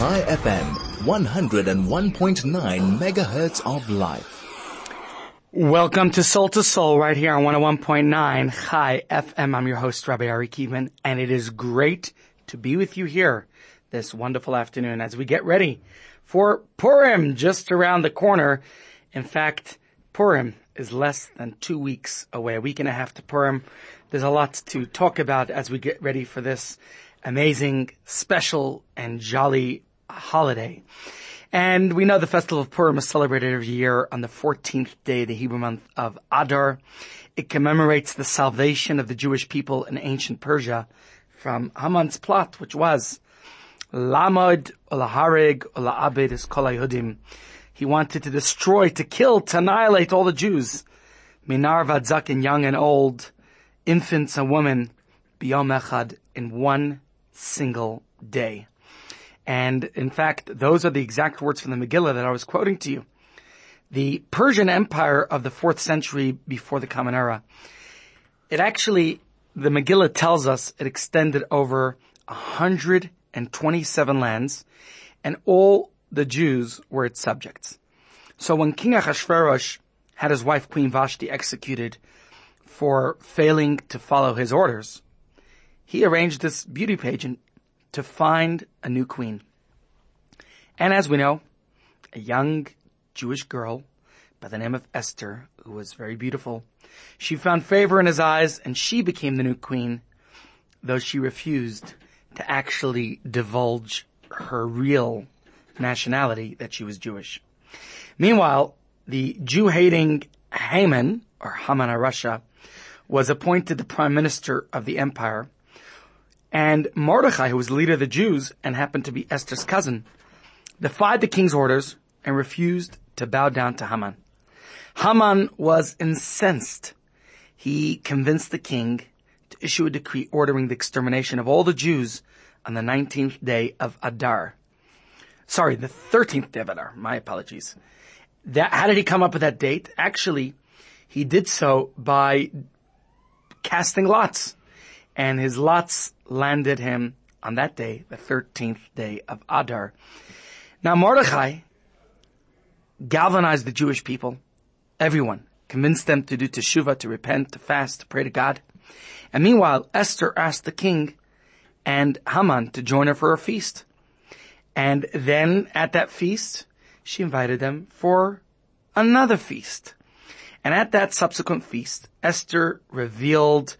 Chai FM, 101.9 megahertz of life. Welcome to Soul to Soul right here on 101.9 Chai FM. I'm your host, Rabbi Ari Kievman, and it is great to be with you here this wonderful afternoon as we get ready for Purim just around the corner. In fact, Purim is less than two weeks away, a week and a half to Purim. There's a lot to talk about as we get ready for this amazing, special, and jolly holiday. And we know the festival of Purim is celebrated every year on the 14th day of the Hebrew month of Adar. It commemorates the salvation of the Jewish people in ancient Persia from Haman's plot, which was Lamod Olaharig Olaabed is Kol He wanted to destroy, to kill, to annihilate all the Jews. Minar Vadzak young and old, infants and women, Biyom Echad, in one single day. And in fact, those are the exact words from the Megillah that I was quoting to you. The Persian Empire of the fourth century before the Common Era, it actually, the Megillah tells us it extended over 127 lands and all the Jews were its subjects. So when King Achashverosh had his wife Queen Vashti executed for failing to follow his orders, he arranged this beauty pageant to find a new queen. And as we know, a young Jewish girl by the name of Esther, who was very beautiful, she found favor in his eyes and she became the new queen, though she refused to actually divulge her real nationality that she was Jewish. Meanwhile, the Jew-hating Haman, or Haman HaRasha, was appointed the prime minister of the empire and Mordechai, who was the leader of the Jews and happened to be Esther's cousin, defied the king's orders and refused to bow down to Haman. Haman was incensed. He convinced the king to issue a decree ordering the extermination of all the Jews on the 19th day of Adar. Sorry, the 13th day of Adar. My apologies. That, how did he come up with that date? Actually, he did so by casting lots. And his lots landed him on that day, the 13th day of Adar. Now Mordechai galvanized the Jewish people, everyone, convinced them to do teshuvah, to repent, to fast, to pray to God. And meanwhile, Esther asked the king and Haman to join her for a feast. And then at that feast, she invited them for another feast. And at that subsequent feast, Esther revealed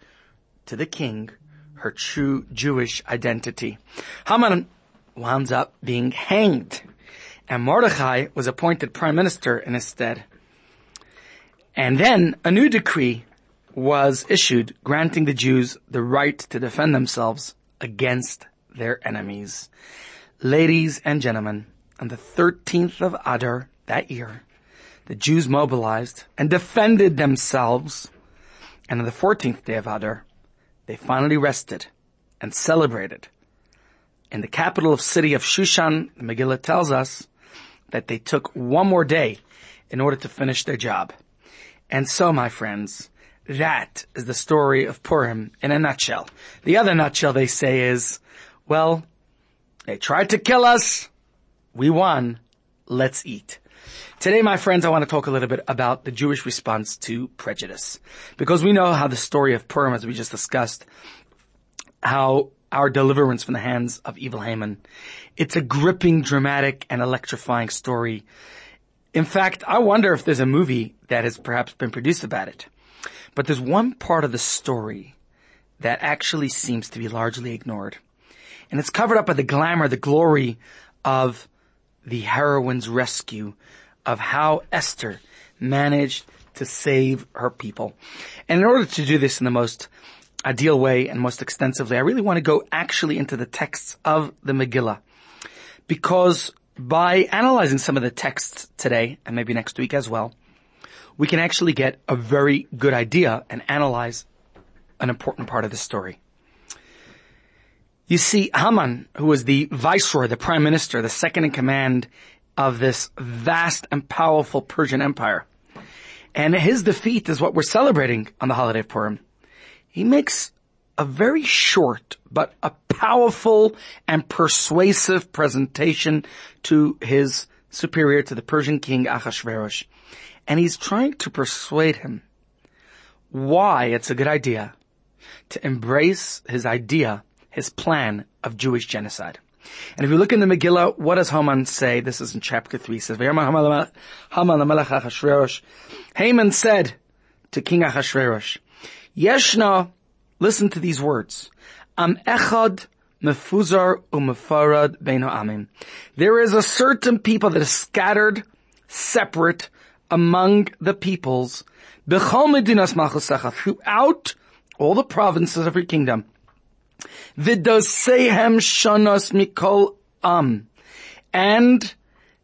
to the king her true Jewish identity. Haman wound up being hanged, and Mordechai was appointed prime minister in his stead. And then a new decree was issued granting the Jews the right to defend themselves against their enemies. Ladies and gentlemen, on the 13th of Adar that year, the Jews mobilized and defended themselves. And on the 14th day of Adar, they finally rested and celebrated. In the capital of city of Shushan, Megillah tells us that they took one more day in order to finish their job. And so, my friends, that is the story of Purim in a nutshell. The other nutshell they say is, well, they tried to kill us. We won. Let's eat. Today, my friends, I want to talk a little bit about the Jewish response to prejudice. Because we know how the story of Purim, as we just discussed, how our deliverance from the hands of evil Haman. It's a gripping, dramatic, and electrifying story. In fact, I wonder if there's a movie that has perhaps been produced about it. But there's one part of the story that actually seems to be largely ignored. And it's covered up by the glamour, the glory of the heroine's rescue of how Esther managed to save her people. And in order to do this in the most ideal way and most extensively, I really want to go actually into the texts of the Megillah. Because by analyzing some of the texts today, and maybe next week as well, we can actually get a very good idea and analyze an important part of the story. You see, Haman, who was the viceroy, the prime minister, the second in command of this vast and powerful Persian Empire. And his defeat is what we're celebrating on the holiday of Purim. He makes a very short but a powerful and persuasive presentation to his superior, to the Persian king Achashverosh. And he's trying to persuade him why it's a good idea to embrace his idea, his plan of Jewish genocide. And if you look in the Megillah, what does Haman say? This is in chapter 3. It says, Haman said to King Achashverosh, Yeshna, listen to these words, Am echad mefuzar umefarad bein amim. There is a certain people that is scattered, separate among the peoples, throughout all the provinces of your kingdom. V'dosehem shanos mikol am. And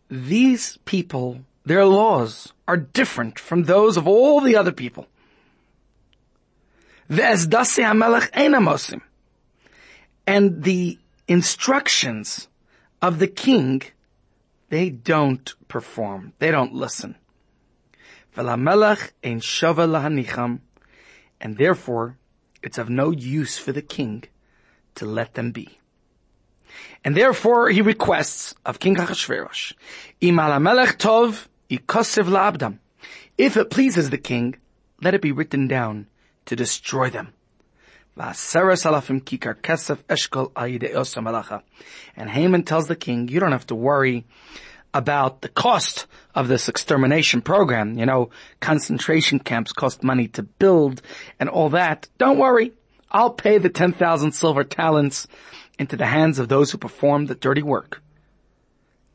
these people, their laws are different from those of all the other people. And the instructions of the king, they don't perform. They don't listen. And therefore, it's of no use for the king to let them be. And therefore he requests of King Achashverosh, Imalamelech tov ikosev la'abdam. If it pleases the king, let it be written down to destroy them. And Haman tells the king, you don't have to worry about the cost of this extermination program. You know, concentration camps cost money to build and all that. Don't worry. I'll pay the 10,000 silver talents into the hands of those who perform the dirty work.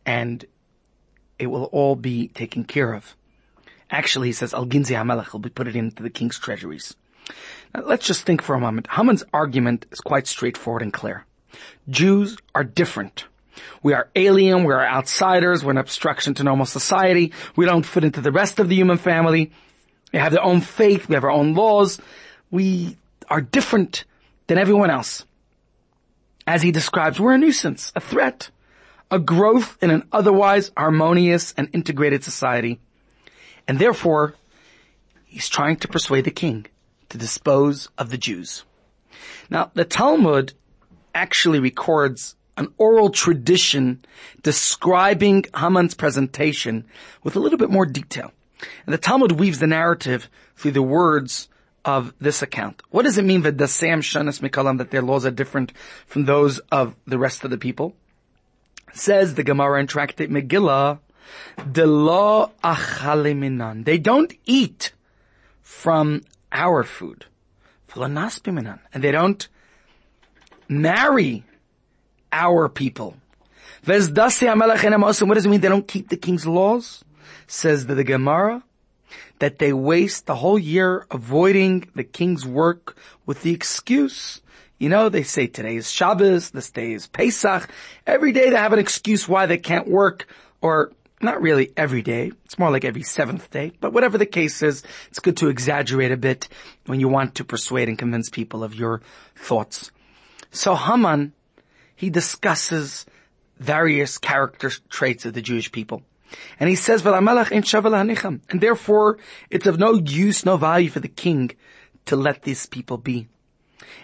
And it will all be taken care of. Actually, he says, Al-Ginzi HaMelech will be put it into the king's treasuries. Now, let's just think for a moment. Haman's argument is quite straightforward and clear. Jews are different. We are alien, we are outsiders, we're an obstruction to normal society, we don't fit into the rest of the human family, we have our own faith, we have our own laws, we are different than everyone else. As he describes, we're a nuisance, a threat, a growth in an otherwise harmonious and integrated society. And therefore, he's trying to persuade the king to dispose of the Jews. Now, the Talmud actually records an oral tradition describing Haman's presentation with a little bit more detail. And the Talmud weaves the narrative through the words of this account. What does it mean that the Sam Shanas Mikalam that their laws are different from those of the rest of the people? Says the Gemara in Tractate Megillah, the law achaliminan. They don't eat from our food. And they don't marry our people. What does it mean they don't keep the king's laws? Says the, the Gemara, that they waste the whole year avoiding the king's work with the excuse, you know, they say today is Shabbos, this day is Pesach. Every day they have an excuse why they can't work, or not really every day. It's more like every seventh day. But whatever the case is, it's good to exaggerate a bit when you want to persuade and convince people of your thoughts. So Haman, he discusses various character traits of the Jewish people. And he says, and therefore it's of no use, no value for the king to let these people be.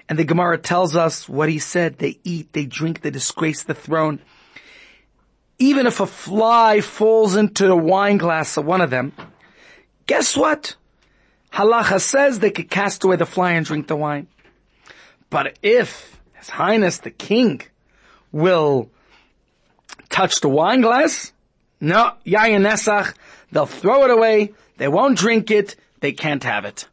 And the Gemara tells us what he said. They eat, they drink, they disgrace the throne. Even if a fly falls into the wine glass of one of them, guess what? Halacha says they could cast away the fly and drink the wine. But if His Highness the King will touch the wine glass, no, yayin nesach, they'll throw it away, they won't drink it, they can't have it.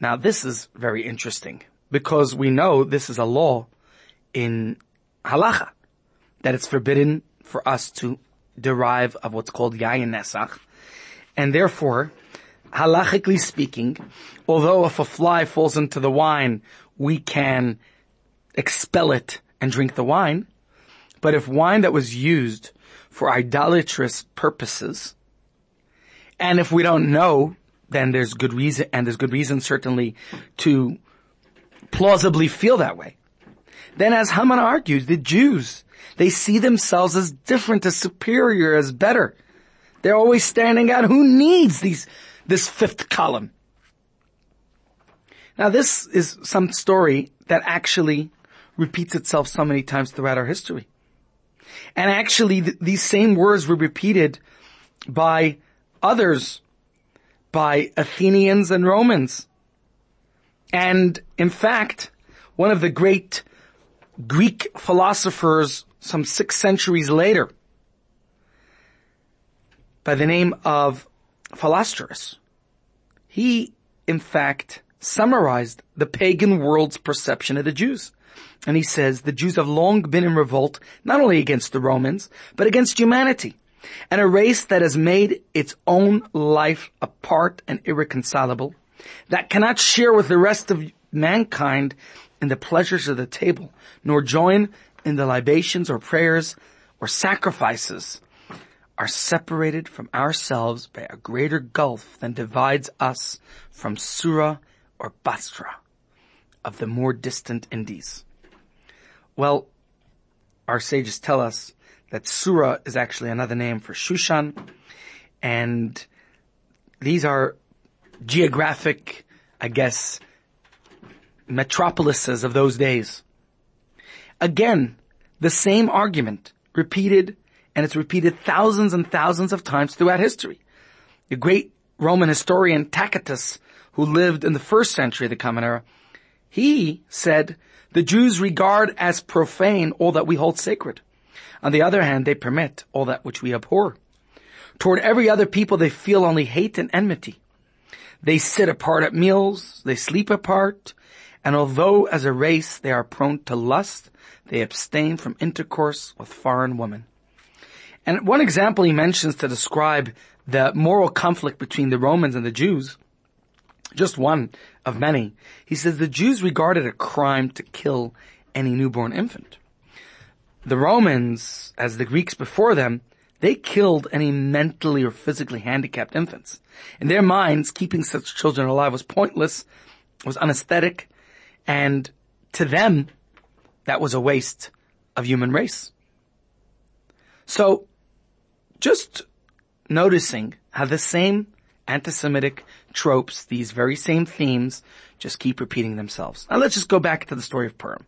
Now this is very interesting because we know this is a law in halacha that it's forbidden for us to derive of what's called yayin nesach, and therefore, halachically speaking, although if a fly falls into the wine, we can expel it and drink the wine, but if wine that was used for idolatrous purposes. And if we don't know, then there's good reason, and there's good reason certainly to plausibly feel that way. Then as Haman argues, the Jews, they see themselves as different, as superior, as better. They're always standing out. Who needs these, this fifth column? Now this is some story that actually repeats itself so many times throughout our history. And actually th- these same words were repeated by others, by Athenians and Romans. And in fact, one of the great Greek philosophers some six centuries later, by the name of Philostratus, he in fact summarized the pagan world's perception of the Jews. And he says the Jews have long been in revolt, not only against the Romans, but against humanity. And a race that has made its own life apart and irreconcilable, that cannot share with the rest of mankind in the pleasures of the table, nor join in the libations or prayers or sacrifices, are separated from ourselves by a greater gulf than divides us from Sura or Basra of the more distant Indies. Well, our sages tell us that Sura is actually another name for Shushan, and these are geographic, I guess, metropolises of those days. Again, the same argument repeated, and it's repeated thousands and thousands of times throughout history. The great Roman historian Tacitus, who lived in the first century of the Common Era, he said, the Jews regard as profane all that we hold sacred. On the other hand, they permit all that which we abhor. Toward every other people, they feel only hate and enmity. They sit apart at meals, they sleep apart, and although as a race they are prone to lust, they abstain from intercourse with foreign women. And one example he mentions to describe the moral conflict between the Romans and the Jews, just one of many, he says the Jews regarded a crime to kill any newborn infant. The Romans, as the Greeks before them, they killed any mentally or physically handicapped infants. In their minds, keeping such children alive was pointless, was unesthetic, and to them, that was a waste of human race. So, just noticing how the same anti-Semitic tropes, these very same themes, just keep repeating themselves. Now let's just go back to the story of Purim.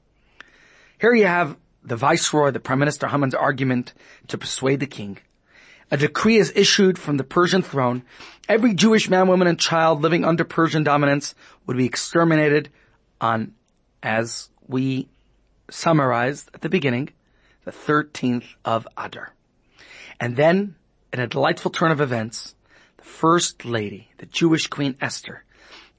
Here you have the viceroy, the prime minister Haman's argument to persuade the king. A decree is issued from the Persian throne. Every Jewish man, woman, and child living under Persian dominance would be exterminated on, as we summarized at the beginning, the 13th of Adar. And then, in a delightful turn of events, first lady, the Jewish queen Esther,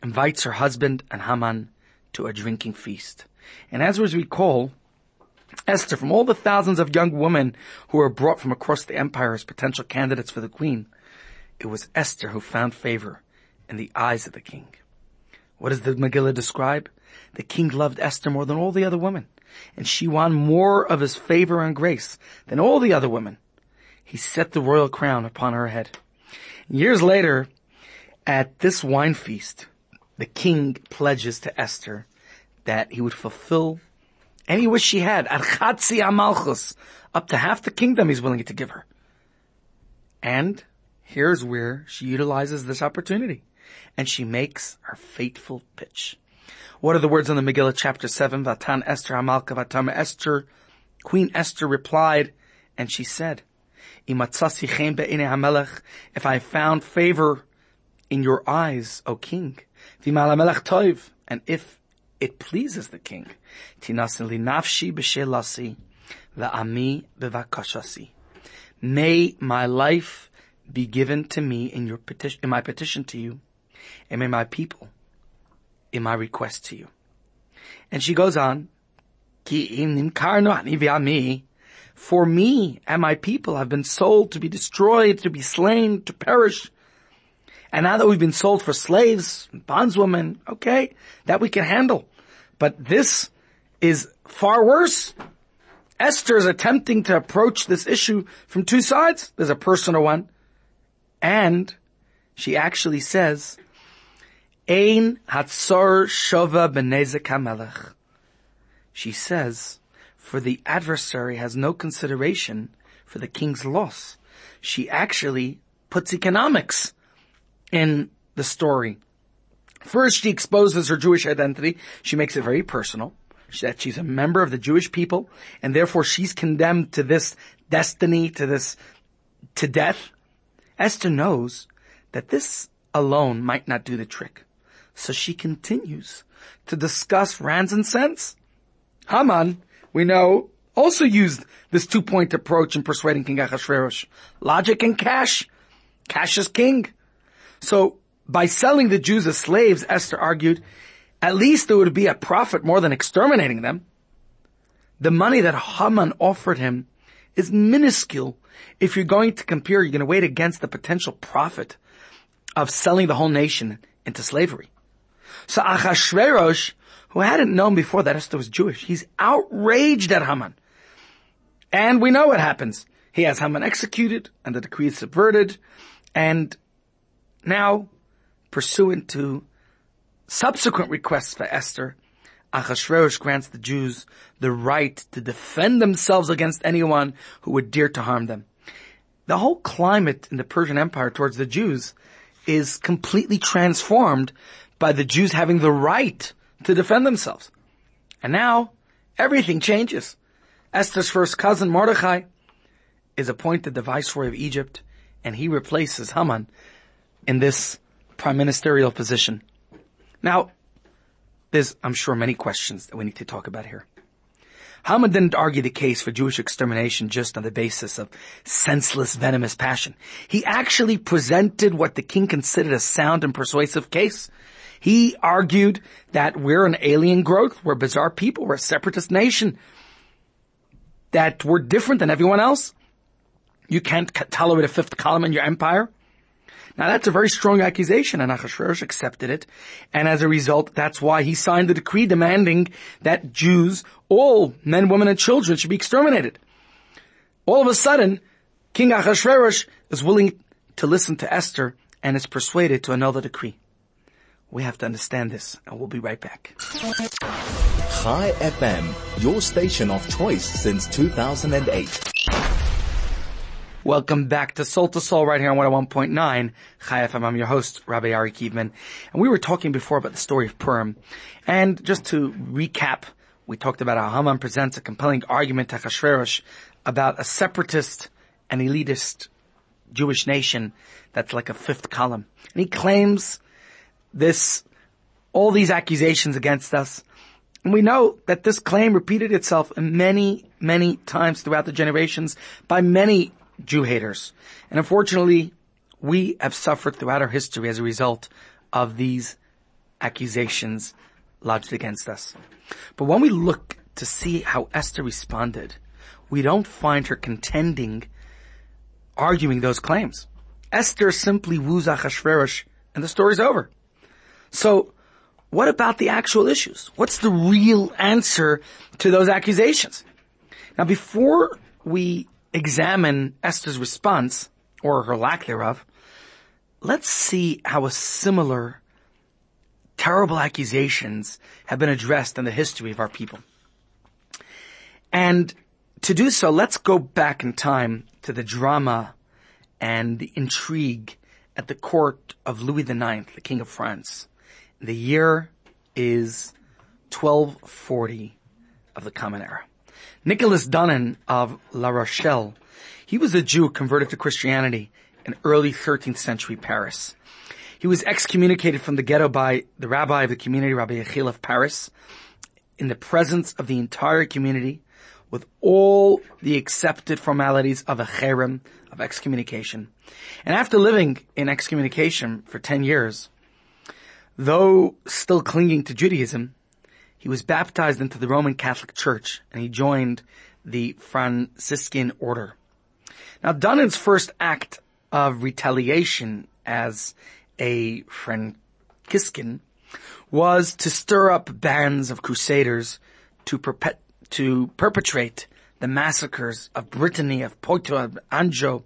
invites her husband and Haman to a drinking feast. And as we recall, Esther, from all the thousands of young women who were brought from across the empire as potential candidates for the queen, it was Esther who found favor in the eyes of the king. What does the Megillah describe? The king loved Esther more than all the other women, and she won more of his favor and grace than all the other women. He set the royal crown upon her head. Years later, at this wine feast, the king pledges to Esther that he would fulfill any wish she had, Amalchus, up to half the kingdom he's willing to give her. And here's where she utilizes this opportunity. And she makes her fateful pitch. What are the words in the Megillah chapter 7? Vatan Esther Amalka Vatam Esther. Queen Esther replied, and she said, If I found favor in your eyes, O king, and if it pleases the king. Tinasin nafshi b'shelasi, va'ami b'vakashasi. May my life be given to me in your petition, in my petition to you, and may my people in my request to you. And she goes on, for me and my people have been sold to be destroyed, to be slain, to perish. And now that we've been sold for slaves, bondswomen, okay, that we can handle. But this is far worse. Esther is attempting to approach this issue from two sides. There's a personal one. And she actually says, Ein hatzor shova benezek hamelech. She says, for the adversary has no consideration for the king's loss. She actually puts economics in the story. First, she exposes her Jewish identity. She makes it very personal. That she's a member of the Jewish people, and therefore she's condemned to this destiny, to this, to death. Esther knows that this alone might not do the trick. So she continues to discuss rands and cents. Haman, we know, also used this two-point approach in persuading King Ahasuerus. Logic and cash. Cash is king. So by selling the Jews as slaves, Esther argued, at least there would be a profit more than exterminating them. The money that Haman offered him is minuscule. If you're going to compare, you're going to weigh against the potential profit of selling the whole nation into slavery. So Achashverosh, who hadn't known before that Esther was Jewish, he's outraged at Haman. And we know what happens. He has Haman executed and the decree is subverted. And now, pursuant to subsequent requests for Esther, Achashverosh grants the Jews the right to defend themselves against anyone who would dare to harm them. The whole climate in the Persian Empire towards the Jews is completely transformed by the Jews having the right to defend themselves. And now, everything changes. Esther's first cousin, Mordechai, is appointed the viceroy of Egypt, and he replaces Haman in this prime ministerial position. Now, there's, I'm sure, many questions that we need to talk about here. Haman didn't argue the case for Jewish extermination just on the basis of senseless, venomous passion. He actually presented what the king considered a sound and persuasive case. He argued that we're an alien growth, we're bizarre people, we're a separatist nation, that we're different than everyone else. You can't tolerate a fifth column in your empire. Now that's a very strong accusation and Achashverosh accepted it. And as a result, that's why he signed the decree demanding that Jews, all men, women, and children should be exterminated. All of a sudden, King Achashverosh is willing to listen to Esther and is persuaded to annul the decree. We have to understand this and we'll be right back. Chai FM, your station of choice since 2008. Welcome back to Soul to Soul right here on 101.9 Chai FM. I'm your host, Rabbi Ari Kievman. And we were talking before about the story of Purim. And just to recap, we talked about how Haman presents a compelling argument to Achashverosh about a separatist and elitist Jewish nation that's like a fifth column. And he claims this, all these accusations against us. And we know that this claim repeated itself many, many times throughout the generations by many Jew haters. And unfortunately, we have suffered throughout our history as a result of these accusations lodged against us. But when we look to see how Esther responded, we don't find her contending, arguing those claims. Esther simply woos Achashverosh and the story's over. So, what about the actual issues? What's the real answer to those accusations? Now before we examine Esther's response, or her lack thereof, let's see how a similar terrible accusations have been addressed in the history of our people. And to do so, let's go back in time to the drama and the intrigue at the court of Louis IX, the King of France. The year is 1240 of the Common Era. Nicholas Donin of La Rochelle, he was a Jew converted to Christianity in early 13th century Paris. He was excommunicated from the ghetto by the rabbi of the community, Rabbi Yechiel of Paris, in the presence of the entire community, with all the accepted formalities of a cherem, of excommunication. And after living in excommunication for 10 years, though still clinging to Judaism, he was baptized into the Roman Catholic Church and he joined the Franciscan order. Now Donin's first act of retaliation as a Franciscan was to stir up bands of crusaders to, perpet- to perpetrate the massacres of Brittany, of Poitou, of Anjou,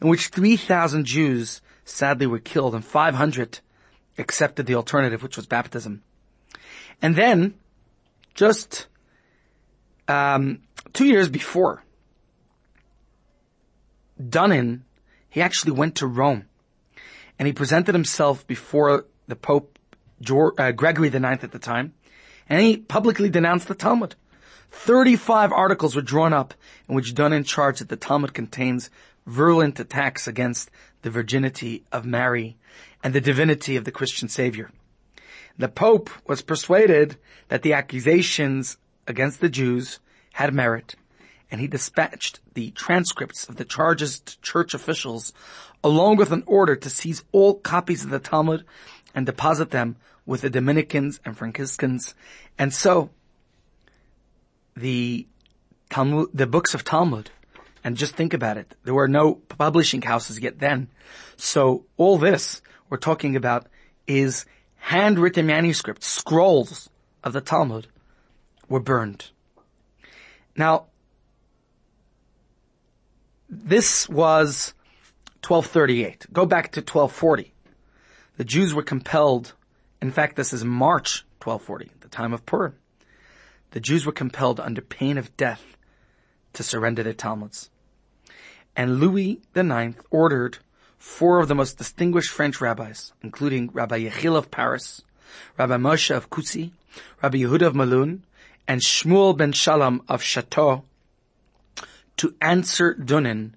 in which 3,000 Jews sadly were killed and 500 accepted the alternative, which was baptism. And then just um, two years before, Donin, he actually went to Rome and he presented himself before the Pope George, uh, Gregory the Ninth at the time, and he publicly denounced the Talmud. 35 articles were drawn up in which Donin charged that the Talmud contains virulent attacks against the virginity of Mary and the divinity of the Christian Savior. The Pope was persuaded that the accusations against the Jews had merit, and he dispatched the transcripts of the charges to church officials along with an order to seize all copies of the Talmud and deposit them with the Dominicans and Franciscans. And so, the Talmud, the books of Talmud, and just think about it, there were no publishing houses yet then. So all this we're talking about is handwritten manuscripts, scrolls of the Talmud were burned. Now, this was 1238. Go back to 1240. The Jews were compelled, in fact this is March 1240, the time of Purim. The Jews were compelled under pain of death to surrender their Talmuds. And Louis IX ordered four of the most distinguished French rabbis, including Rabbi Yechiel of Paris, Rabbi Moshe of Coucy, Rabbi Yehuda of Melun, and Shmuel ben Shalom of Chateau, to answer Donin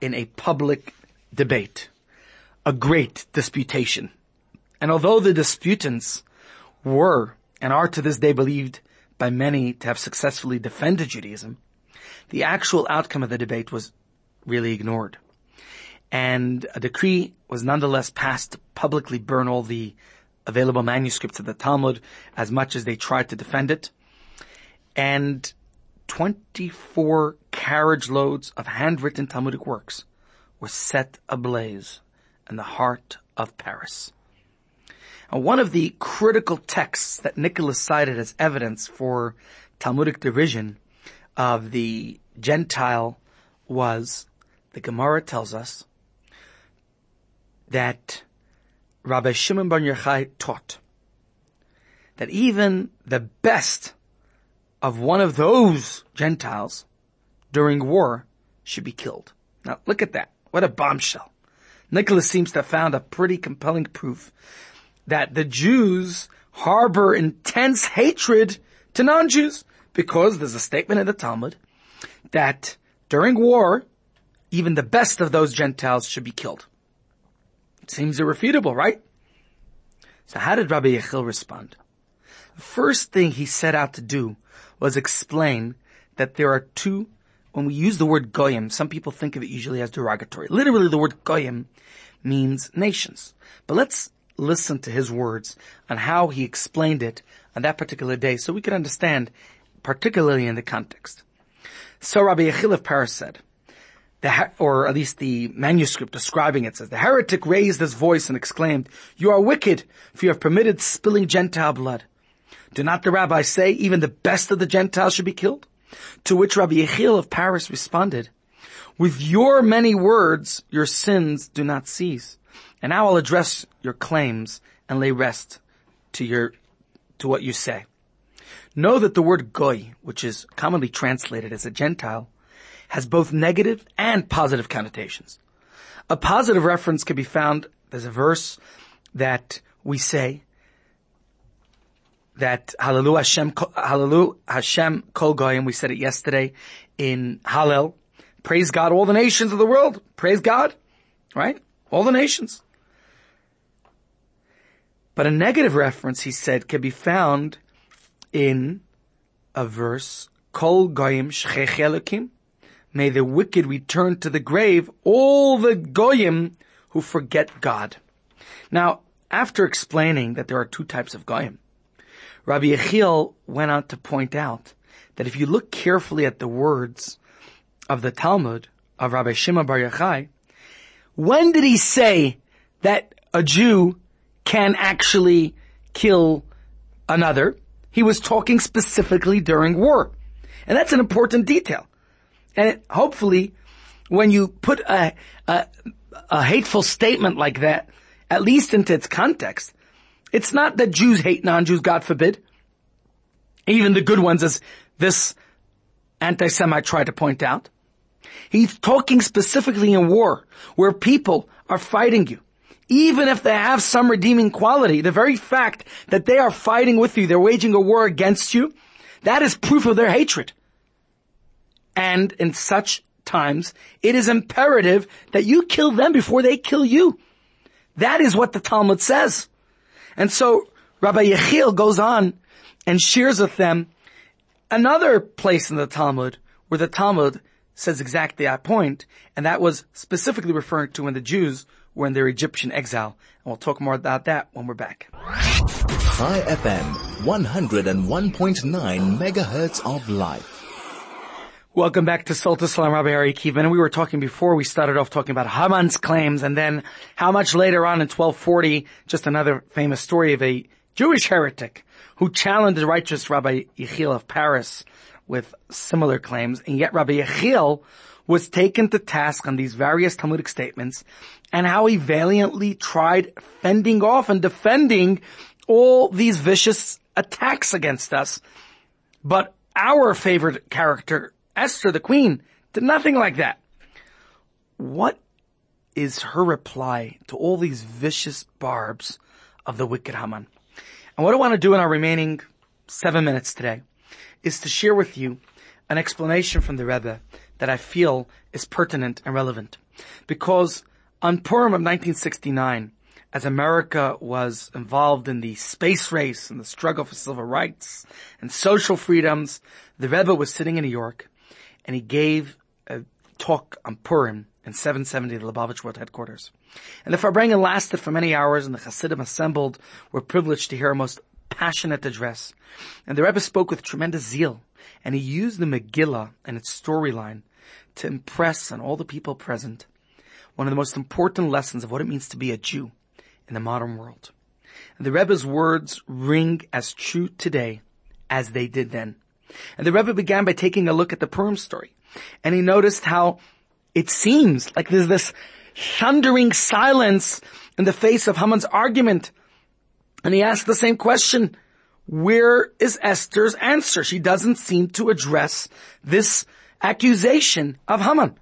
in a public debate, a great disputation. And although the disputants were and are to this day believed by many to have successfully defended Judaism, the actual outcome of the debate was really ignored. And a decree was nonetheless passed to publicly burn all the available manuscripts of the Talmud as much as they tried to defend it. And 24 carriage loads of handwritten Talmudic works were set ablaze in the heart of Paris. One of the critical texts that Nicholas cited as evidence for Talmudic derision of the Gentile was, the Gemara tells us, that Rabbi Shimon Bar Yochai taught that even the best of one of those Gentiles during war should be killed. Now look at that. What a bombshell. Nicholas seems to have found a pretty compelling proof that the Jews harbor intense hatred to non-Jews because there's a statement in the Talmud that during war, even the best of those Gentiles should be killed. It seems irrefutable, right? So how did Rabbi Yechiel respond? The first thing he set out to do was explain that there are two, when we use the word goyim, some people think of it usually as derogatory. Literally the word goyim means nations. But let's listen to his words on how he explained it on that particular day so we can understand, particularly in the context. So Rabbi Yechiel of Paris said, the, or at least the manuscript describing it says, the heretic raised his voice and exclaimed, you are wicked, for you have permitted spilling Gentile blood. Do not the rabbis say even the best of the Gentiles should be killed? To which Rabbi Yechiel of Paris responded, with your many words, your sins do not cease. And I'll address your claims and lay rest to your, to what you say. Know that the word goy, which is commonly translated as a Gentile, has both negative and positive connotations. A positive reference can be found, there's a verse that we say, that Hallelu Hashem, Hallelu Hashem Kol Goyim, we said it yesterday in Hallel. Praise God, all the nations of the world. Praise God, right? All the nations. But a negative reference, he said, can be found in a verse, Kol Goyim Shchech May the wicked return to the grave, all the Goyim who forget God. Now, after explaining that there are two types of Goyim, Rabbi Yechiel went on to point out that if you look carefully at the words of the Talmud of Rabbi Shimon Bar Yochai, when did he say that a Jew can actually kill another? He was talking specifically during war. And that's an important detail. And hopefully, when you put a, a, a hateful statement like that, at least into its context, it's not that Jews hate non-Jews, God forbid. Even the good ones, as this anti-Semite tried to point out. He's talking specifically in war, where people are fighting you. even if they have some redeeming quality, the very fact that they are fighting with you, they're waging a war against you, that is proof of their hatred. And in such times, it is imperative that you kill them before they kill you. That is what the Talmud says. And so Rabbi Yechiel goes on and shares with them another place in the Talmud where the Talmud says exactly that point, and that was specifically referring to when the Jews were in their Egyptian exile. And we'll talk more about that when we're back. Chai FM, 101.9 megahertz of life. Welcome back to Soul to Salam, Rabbi Ari Kiva. And we were talking before, we started off talking about Haman's claims and then how much later on in 1240, just another famous story of a Jewish heretic who challenged the righteous Rabbi Yechiel of Paris with similar claims. And yet Rabbi Yechiel was taken to task on these various Talmudic statements and how he valiantly tried fending off and defending all these vicious attacks against us. But our favorite character, Esther, the queen, did nothing like that. What is her reply to all these vicious barbs of the wicked Haman? And what I want to do in our remaining seven minutes today is to share with you an explanation from the Rebbe that I feel is pertinent and relevant. Because on Purim of 1969, as America was involved in the space race and the struggle for civil rights and social freedoms, the Rebbe was sitting in New York and he gave a talk on Purim in 770, at the Lubavitch World Headquarters. And the Farbrengen lasted for many hours and the Hasidim assembled were privileged to hear a most passionate address. And the Rebbe spoke with tremendous zeal and he used the Megillah and its storyline to impress on all the people present one of the most important lessons of what it means to be a Jew in the modern world. And the Rebbe's words ring as true today as they did then. And the Rebbe began by taking a look at the Purim story. And he noticed how it seems like there's this thundering silence in the face of Haman's argument. And he asked the same question. Where is Esther's answer? She doesn't seem to address this accusation of Haman.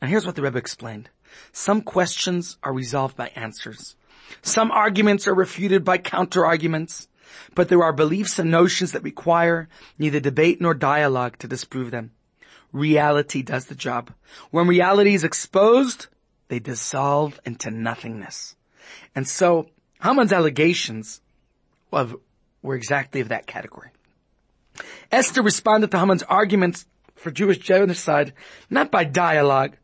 And here's what the Rebbe explained. Some questions are resolved by answers. Some arguments are refuted by counter arguments. But there are beliefs and notions that require neither debate nor dialogue to disprove them. Reality does the job. When reality is exposed, they dissolve into nothingness. And so, Haman's allegations of, were exactly of that category. Esther responded to Haman's arguments for Jewish genocide not by dialogue,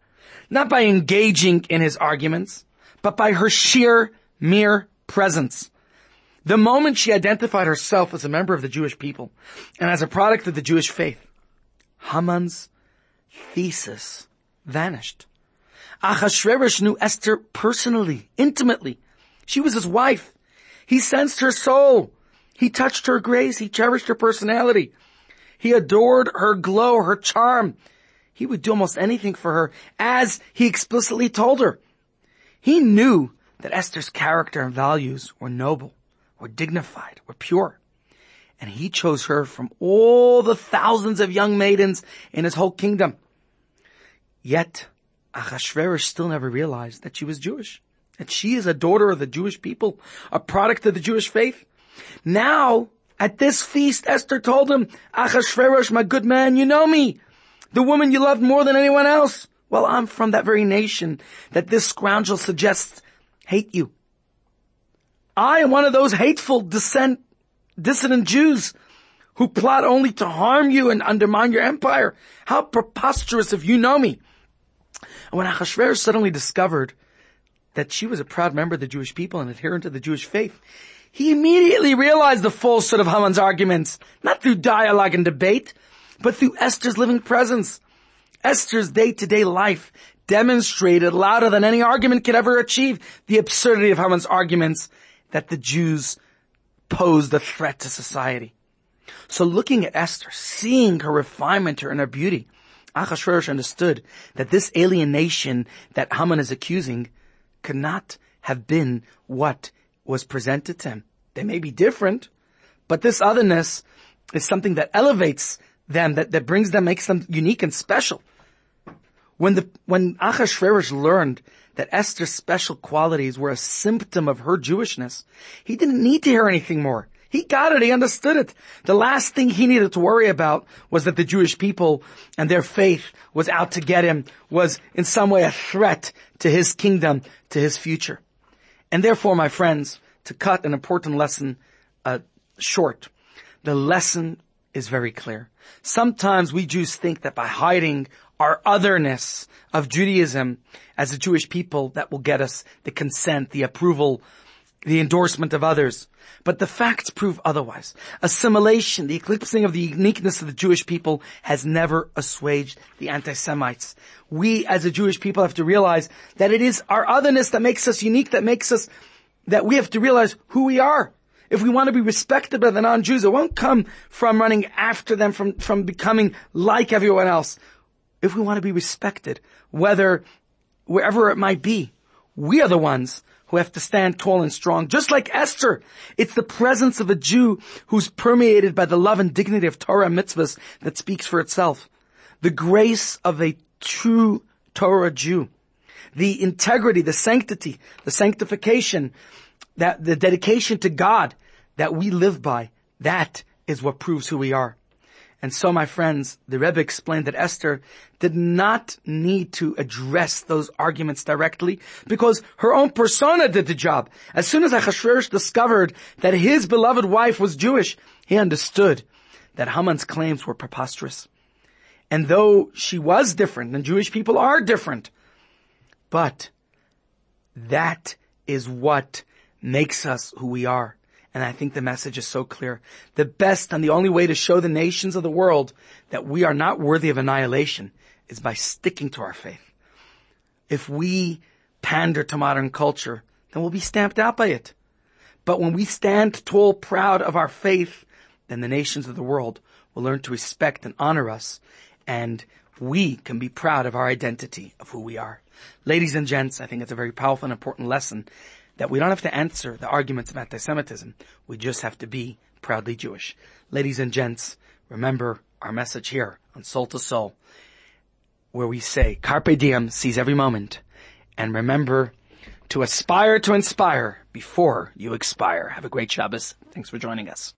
not by engaging in his arguments, but by her sheer, mere presence. The moment she identified herself as a member of the Jewish people and as a product of the Jewish faith, Haman's thesis vanished. Achashverosh knew Esther personally, intimately. She was his wife. He sensed her soul. He touched her grace. He cherished her personality. He adored her glow, her charm. He would do almost anything for her, as he explicitly told her. He knew that Esther's character and values were noble were dignified, were pure. And he chose her from all the thousands of young maidens in his whole kingdom. Yet, Achashverosh still never realized that she was Jewish. That she is a daughter of the Jewish people, a product of the Jewish faith. Now, at this feast, Esther told him, Achashverosh, my good man, you know me. The woman you loved more than anyone else. Well, I'm from that very nation that this scoundrel suggests hate you. I am one of those hateful dissent, dissident Jews who plot only to harm you and undermine your empire. How preposterous if you know me. And when Achashverosh suddenly discovered that she was a proud member of the Jewish people and adherent to the Jewish faith, he immediately realized the falsehood of Haman's arguments, not through dialogue and debate, but through Esther's living presence. Esther's day-to-day life demonstrated louder than any argument could ever achieve the absurdity of Haman's arguments that the Jews posed a threat to society. So looking at Esther, seeing her refinement and her beauty, Achashverosh understood that this alienation that Haman is accusing could not have been what was presented to him. They may be different, but this otherness is something that elevates them, that, that brings them, makes them unique and special. When the, when Achashverosh learned that Esther's special qualities were a symptom of her Jewishness, he didn't need to hear anything more. He got it. He understood it. The last thing he needed to worry about was that the Jewish people and their faith was out to get him, was in some way a threat to his kingdom, to his future. And therefore, my friends, to cut an important lesson uh, short, the lesson is very clear. Sometimes we Jews think that by hiding our otherness of Judaism as a Jewish people that will get us the consent, the approval, the endorsement of others. But the facts prove otherwise. Assimilation, the eclipsing of the uniqueness of the Jewish people has never assuaged the anti-Semites. We as a Jewish people have to realize that it is our otherness that makes us unique, that makes us, that we have to realize who we are. If we want to be respected by the non-Jews, it won't come from running after them, from, from becoming like everyone else. If we want to be respected, whether, wherever it might be, we are the ones who have to stand tall and strong, just like Esther. It's the presence of a Jew who's permeated by the love and dignity of Torah and mitzvahs that speaks for itself. The grace of a true Torah Jew. The integrity, the sanctity, the sanctification, that the dedication to God that we live by, that is what proves who we are. And so, my friends, the Rebbe explained that Esther did not need to address those arguments directly because her own persona did the job. As soon as Achashverosh discovered that his beloved wife was Jewish, he understood that Haman's claims were preposterous. And though she was different, and Jewish people are different, but that is what makes us who we are. And I think the message is so clear. The best and the only way to show the nations of the world that we are not worthy of annihilation is by sticking to our faith. If we pander to modern culture, then we'll be stamped out by it. But when we stand tall, proud of our faith, then the nations of the world will learn to respect and honor us, and we can be proud of our identity of who we are. Ladies and gents, I think it's a very powerful and important lesson that we don't have to answer the arguments of anti-Semitism. We just have to be proudly Jewish. Ladies and gents, remember our message here on Soul to Soul, where we say, Carpe diem, seize every moment, and remember to aspire to inspire before you expire. Have a great Shabbos. Thanks for joining us.